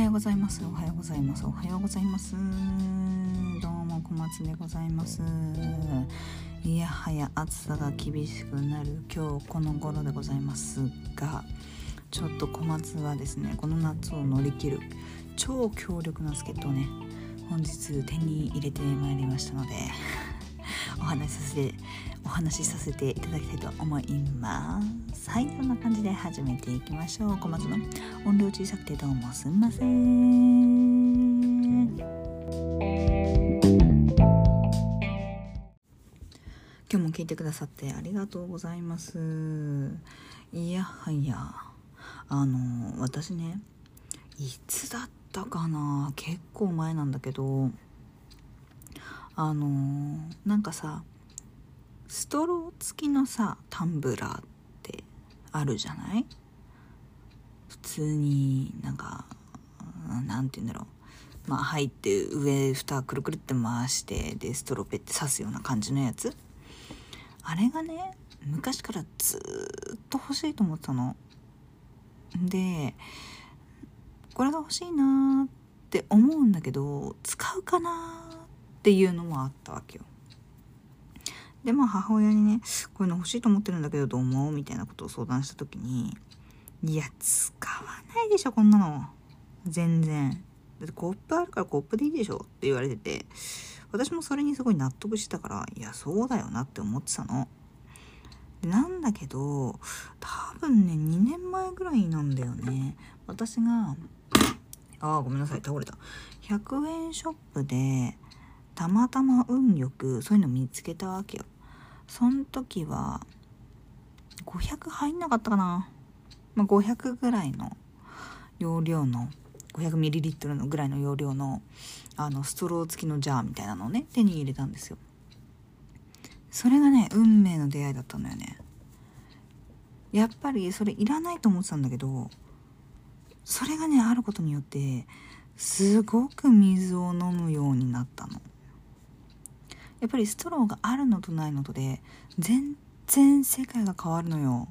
はようございます。おはようございます。おはようございます。どうも小松でございます。いやはや暑さが厳しくなる今日この頃でございますがちょっと小松はですねこの夏を乗り切る超強力な助っ人をね本日手に入れてまいりましたのでお話しさせて話しさせていただきたいと思います。はいそんな感じで始めていきましょう。小松の音量小さくてどうもすんません。今日も聞いてくださってありがとうございます。いやはやあの私ねいつだったかな。結構前なんだけどあの、なんかさストロー付きのさタンブラーってあるじゃない？普通になんかなんて言うんだろう。まあ入って上蓋くるくるって回してでストローペって刺すような感じのやつ。あれがね昔からずっと欲しいと思ってたの。でこれが欲しいなって思うんだけど使うかなっていうのもあったわけよ。でまあ母親にねこういうの欲しいと思ってるんだけどどう思うみたいなことを相談した時にいや使わないでしょこんなの。全然。だってコップあるからコップでいいでしょって言われてて私もそれにすごい納得してたからいやそうだよなって思ってたの。なんだけど多分ね2年前ぐらいなんだよね。私がああごめんなさい倒れた。100円ショップでたまたま運よくそういうの見つけたわけよ。そん時は500入んなかったかな、まあ、500ぐらいの容量の 500ml のぐらいの容量のあのストロー付きのジャーみたいなのをね手に入れたんですよ。それがね運命の出会いだったんだよね。やっぱりそれいらないと思ってたんだけどそれがねあることによってすごく水を飲むようになったの。やっぱりストローがあるのとないのとで全然世界が変わるのよ。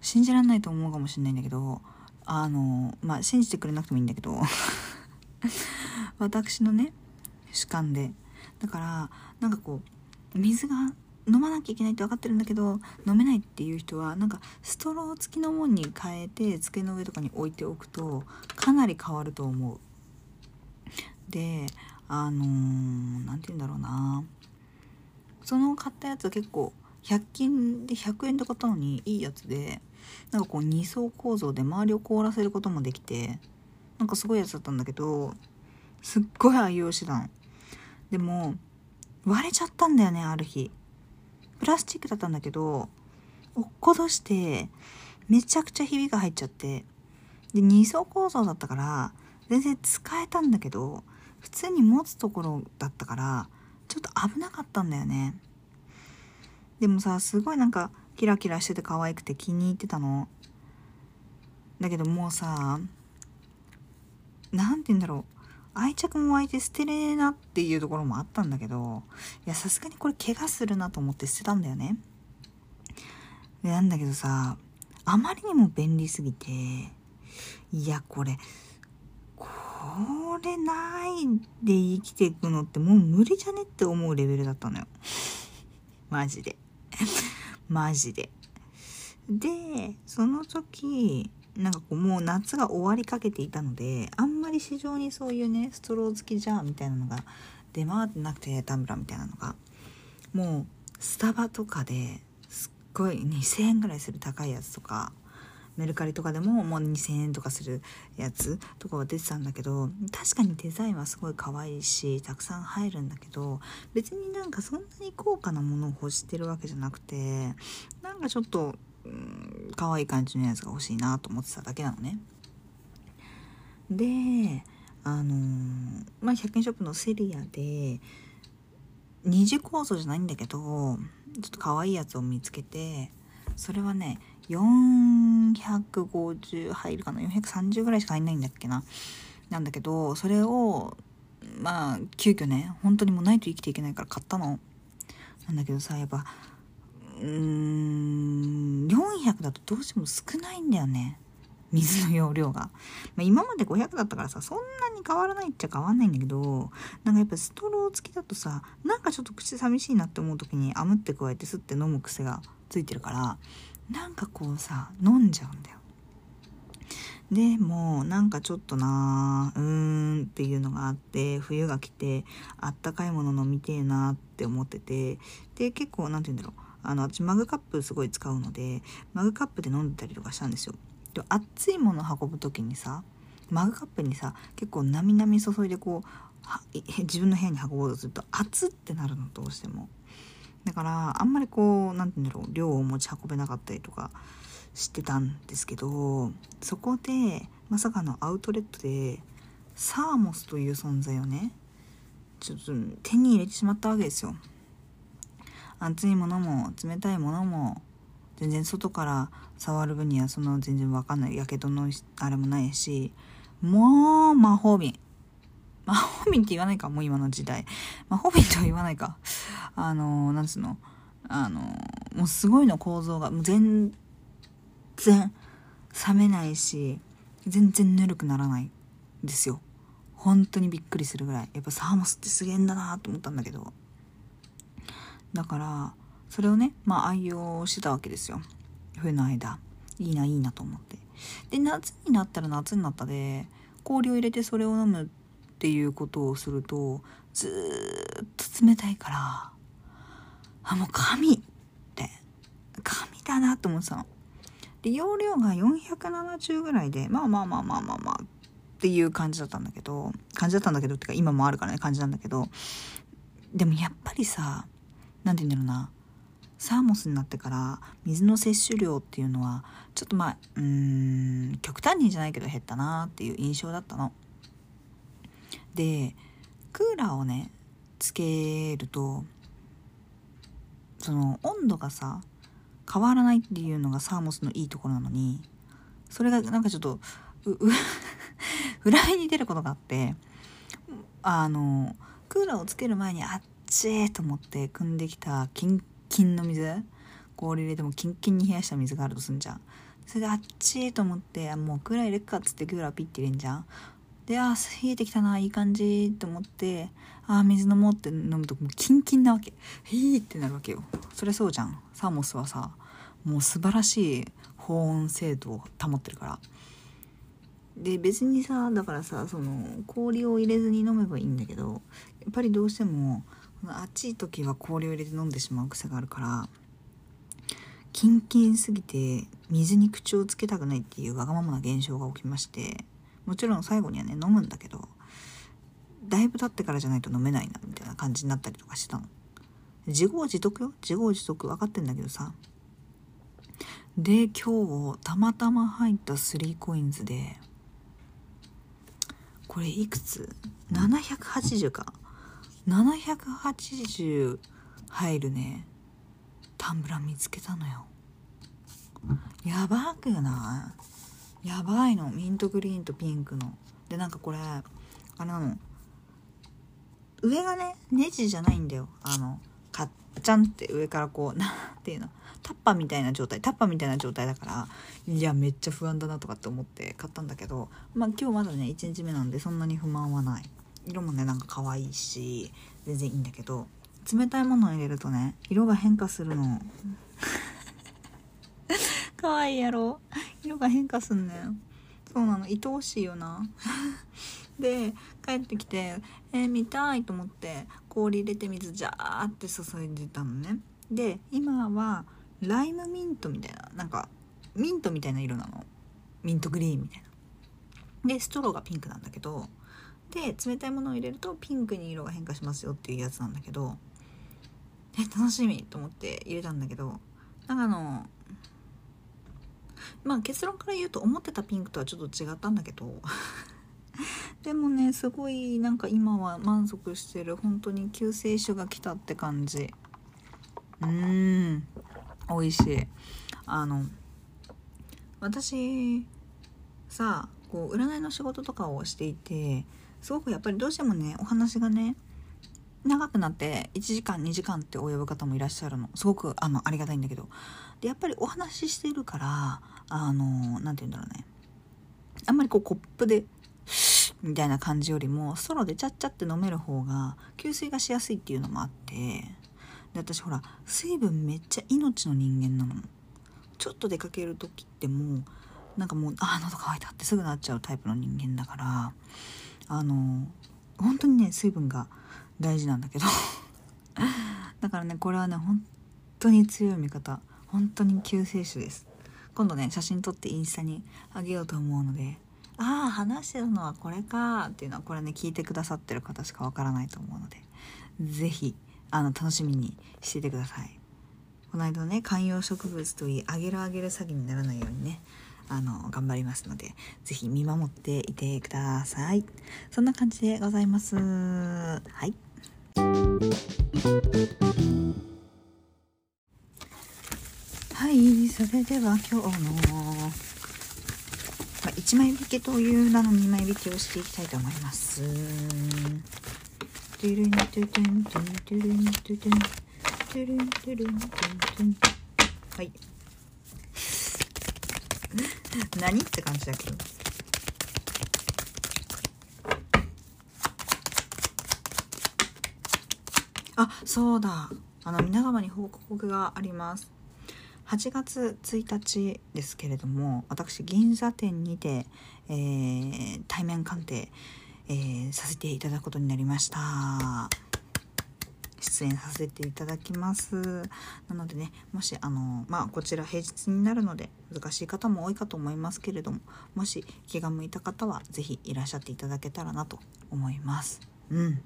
信じられないと思うかもしれないんだけどあのまあ信じてくれなくてもいいんだけど。私のね主観で。だからなんかこう水が飲まなきゃいけないって分かってるんだけど飲めないっていう人はなんかストロー付きのもんに変えて机の上とかに置いておくとかなり変わると思う。であの何、て言うんだろうな。その買ったやつ結構100均で100円で買ったのにいいやつでなんかこう2層構造で周りを凍らせることもできてなんかすごいやつだったんだけどすっごい愛用してたのでも割れちゃったんだよねある日。プラスチックだったんだけど落っことしてめちゃくちゃひびが入っちゃって。で2層構造だったから全然使えたんだけど普通に持つところだったからちょっと危なかったんだよね。でもさすごいなんかキラキラしてて可愛くて気に入ってたの。だけどもうさ何て言うんだろう。愛着も湧いて捨てれなっていうところもあったんだけどいやさすがにこれ怪我するなと思って捨てたんだよね。なんだけどさあまりにも便利すぎていやこれれないで生きていくのってもう無理じゃねって思うレベルだったのよ。マジで。マジで。で、その時、なんかこうもう夏が終わりかけていたので、あんまり市場にそういうね、ストロー付きジャーみたいなのが出回ってなくて、タンブラーみたいなのが。もう、スタバとかですっごい2000円ぐらいする高いやつとか、メルカリとかでももう2,000円とかするやつとかは出てたんだけど確かにデザインはすごい可愛いしたくさん入るんだけど別になんかそんなに高価なものを欲してるわけじゃなくてなんかちょっと、うん、可愛い感じのやつが欲しいなと思ってただけなのね。であのー、まあ100円ショップのセリアで二次構造じゃないんだけどちょっと可愛いやつを見つけてそれはね450入るかな？430ぐらいしか入んないんだっけな？なんだけどそれをまあ急遽ね本当にもうないと生きていけないから買ったの。なんだけどさやっぱうーん400だとどうしても少ないんだよね。水の容量が、まあ、今まで500だったからさそんなに変わらないっちゃ変わんないんだけどなんかやっぱストロー付きだとさなんかちょっと口寂しいなって思う時にあむって加えてすって飲む癖がついてるからなんかこうさ飲んじゃうんだよ。でもなんかちょっとなうーんっていうのがあって冬が来てあったかいもの飲みてえなって思っててで結構何て言うんだろう。あの私マグカップすごい使うのでマグカップで飲んでたりとかしたんですよ。で熱いもの運ぶ時にさマグカップにさ結構なみなみ注いでこう自分の部屋に運ぼうとすると熱ってなるのどうしても。だからあんまりこう何て言うんだろう量を持ち運べなかったりとか知ってたんですけどそこでまさかのアウトレットでサーモスという存在をねちょっと手に入れてしまったわけですよ。熱いものも冷たいものも全然外から触る分にはその全然わかんない。やけどのあれもないしもう魔法瓶。魔法瓶って言わないかもう今の時代。魔法瓶とは言わないか。あのなんつうの？あのもうすごいの構造がもう全然冷めないし全然ぬるくならないんですよ。本当にびっくりするぐらい。やっぱサーモスってすげえんだなと思ったんだけど。だからそれをねまあ愛用してたわけですよ。冬の間。いいないいなと思って。で夏になったら夏になったで氷を入れてそれを飲むっていうことをするとずっと冷たいからあもう神って神だなと思ってたので容量が470ぐらいでまあまあまあまあまあまあっていう感じだったんだけど感じだったんだけどってか今もあるからね感じなんだけどでもやっぱりさ何て言うんだろうなサーモスになってから水の摂取量っていうのはちょっとまあうーん極端にじゃないけど減ったなっていう印象だったの。でクーラーをねつけるとその温度がさ変わらないっていうのがサーモスのいいところなのにそれがなんかちょっと 裏目に出ることがあってあのクーラーをつける前にあっちーと思って汲んできたキンキンの水氷入れてもキンキンに冷やした水があるとすんじゃん。それであっちーと思ってもうクーラー入れっかっつってクーラーピッて入れんじゃん。であ冷えてきたないい感じって思ってあ水飲もうって飲むともうキンキンなわけ。ヒーってなるわけよ。それそうじゃん。サーモスはさもう素晴らしい保温精度を保ってるから。で別にさだからさその氷を入れずに飲めばいいんだけどやっぱりどうしても暑い時は氷を入れて飲んでしまう癖があるからキンキンすぎて水に口をつけたくないっていうわがままな現象が起きましてもちろん最後にはね飲むんだけどだいぶ経ってからじゃないと飲めないなみたいな感じになったりとかしてたの。自業自得よ。自業自得分かってんだけどさ。で今日たまたま入った 3COINS でこれいくつ ?780 か。780入るねタンブラー見つけたのよ。やばくない？やばいの。ミントグリーンとピンクの。でなんかこれあれなの上がねネジじゃないんだよ。あのカッチャンって上からこう なんていうの。タッパみたいな状態。タッパみたいな状態だからいやめっちゃ不安だなとかって思って買ったんだけどまあ今日まだね1日目なんでそんなに不満はない。色もねなんか可愛いし全然いいんだけど冷たいものを入れるとね色が変化するの。可愛いやろ。色が変化すんねん。そうなの。愛おしいよな。で帰ってきてえー、見たいと思って氷入れて水ジャーって注いでたのね。で今はライムミントみたいななんかミントみたいな色なの。ミントグリーンみたいな。でストローがピンクなんだけどで冷たいものを入れるとピンクに色が変化しますよっていうやつなんだけどえ楽しみと思って入れたんだけどなんかあのまあ結論から言うと思ってたピンクとはちょっと違ったんだけど。でもねすごいなんか今は満足してる。本当に救世主が来たって感じ。うーん。美味しい。あの私さこう占いの仕事とかをしていてすごくやっぱりどうしてもねお話がね長くなって1時間2時間って及ぶ方もいらっしゃるの。すごくあのありがたいんだけど。でやっぱりお話ししてるからあの何て言うんだろうね。あんまりこうコップでみたいな感じよりもストロでチャッチャって飲める方が吸水がしやすいっていうのもあって。で私ほら水分めっちゃ命の人間なの。ちょっと出かける時ってもうなんかもうあ喉乾いたってすぐなっちゃうタイプの人間だから。あの本当にね水分が大事なんだけど。だからねこれはね本当に強い味方。本当に救世主です。今度ね写真撮ってインスタにあげようと思うのでああ話してるのはこれかっていうのはこれね聞いてくださってる方しかわからないと思うので是非あの楽しみにしていてください。この間ね観葉植物といいあげるあげる詐欺にならないようにねあの頑張りますので是非見守っていてください。そんな感じでございます。はい。はい。それでは今日の、まあ、1枚引きという名の2枚引きをしていきたいと思います。はい。何って感じだけど。あそうだ。あの皆様に報告があります。8月1日ですけれども私銀座店にて、えー、対面鑑定、えー、させていただくことになりました。出演させていただきます。なのでねもしあのまあこちら平日になるので難しい方も多いかと思いますけれどももし気が向いた方は是非いらっしゃっていただけたらなと思います。うん。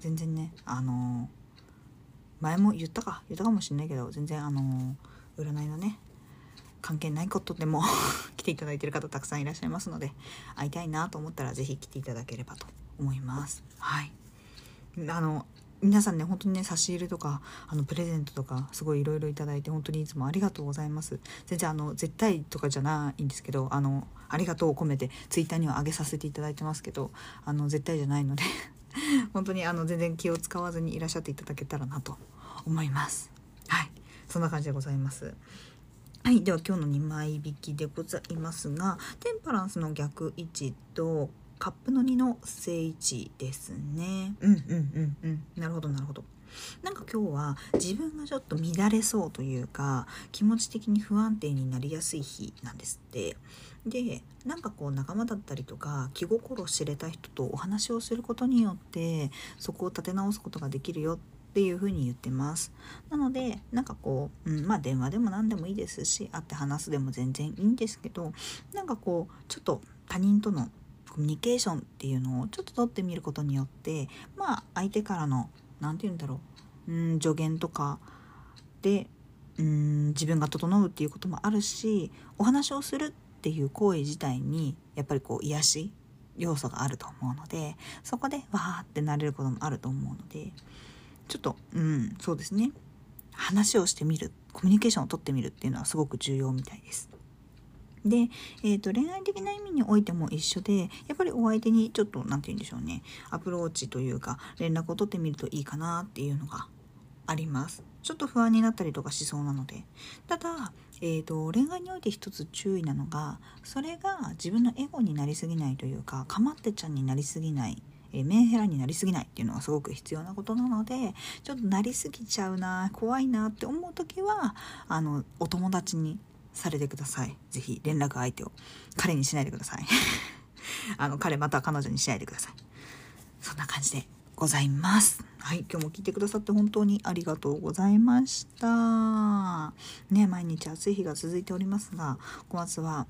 全然ねあの前も言ったか言ったかもしんないけど全然あの占いのね関係ないことでも 来ていただいてる方たくさんいらっしゃいますので会いたいなと思ったら是非来ていただければと思います。はい。あの皆さんね本当にね差し入れとかあのプレゼントとかすごいいろいろいただいて本当にいつもありがとうございます。全然あの絶対とかじゃないんですけどあのありがとうを込めてツイッターには上げさせていただいてますけどあの絶対じゃないので 本当にあの全然気を使わずにいらっしゃっていただけたらなと思います。はい。そんな感じでございます。はい。では今日の2枚引きでございますがテンパランスの逆位置とカップの2の正位置ですね。うんうんうんうん。なるほどなるほど。なんか今日は自分がちょっと乱れそうというか気持ち的に不安定になりやすい日なんですって。でなんかこう仲間だったりとか気心知れた人とお話をすることによってそこを立て直すことができるよっていう風に言ってます。なのでなんかこう、うん、まあ電話でも何でもいいですし会って話すでも全然いいんですけどなんかこうちょっと他人とのコミュニケーションっていうのをちょっと取ってみることによってまあ相手からの何て言うんだろううん助言とかでうん自分が整うっていうこともあるしお話をするっていう行為自体にやっぱりこう癒し要素があると思うのでそこでわーってなれることもあると思うのでちょっとうんそうですね話をしてみるコミュニケーションをとってみるっていうのはすごく重要みたいです。で、えーと、恋愛的な意味においても一緒でやっぱりお相手にちょっと何て言うんでしょうね。アプローチというか連絡を取ってみるといいかなっていうのがあります。ちょっと不安になったりとかしそうなので。ただ、えーと、恋愛において一つ注意なのがそれが自分のエゴになりすぎないというかかまってちゃんになりすぎないえメンヘラになりすぎないっていうのがすごく必要なことなのでちょっとなりすぎちゃうな怖いなって思う時はあのお友達にされてください。是非連絡相手を彼にしないでください。あの彼または彼女にしないでください。そんな感じでございます。はい今日も聞いてくださって本当にありがとうございました。ね毎日暑い日が続いておりますが小松は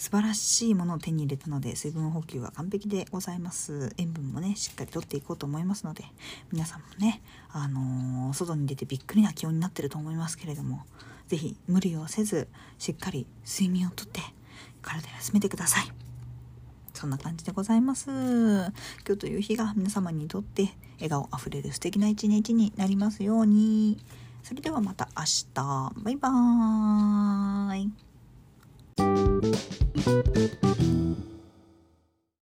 素晴らしいものを手に入れたので水分補給は完璧でございます。塩分もねしっかりとっていこうと思いますので皆さんもねあのー、外に出てびっくりな気温になってると思いますけれども是非無理をせずしっかり睡眠をとって体休めてください。そんな感じでございます。今日という日が皆様にとって笑顔あふれる素敵な一日になりますように。それではまた明日。バイバーイ。Thank you.